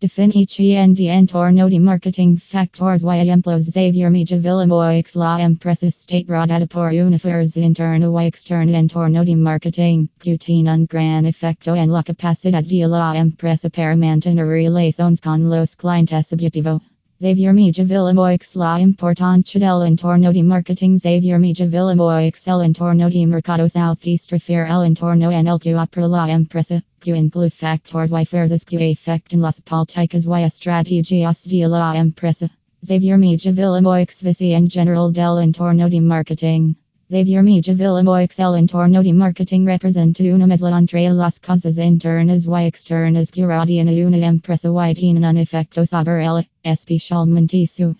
Definici entorno di marketing factors y ejemplos Xavier Mijavillamo la empresa state por una fuerza interna y externa entorno di marketing, que un gran efecto en la capacidad de la empresa para mantener relaciones con los clientes objetivo. Xavier Mijavillamo la importancia del entorno di marketing Xavier Mijavillamo el entorno di mercado southeast refiere el entorno en el que opera la empresa, que incluye factors y fuerzas que afectan las políticas y estrategias de la empresa. Xavier Mijavillamo vici en general del entorno di marketing. Xavier Mijavillamo el entorno di marketing representa una mezcla entre las cosas internas y externas que rodean a una empresa y tienen un efecto sobre ella, especialmente su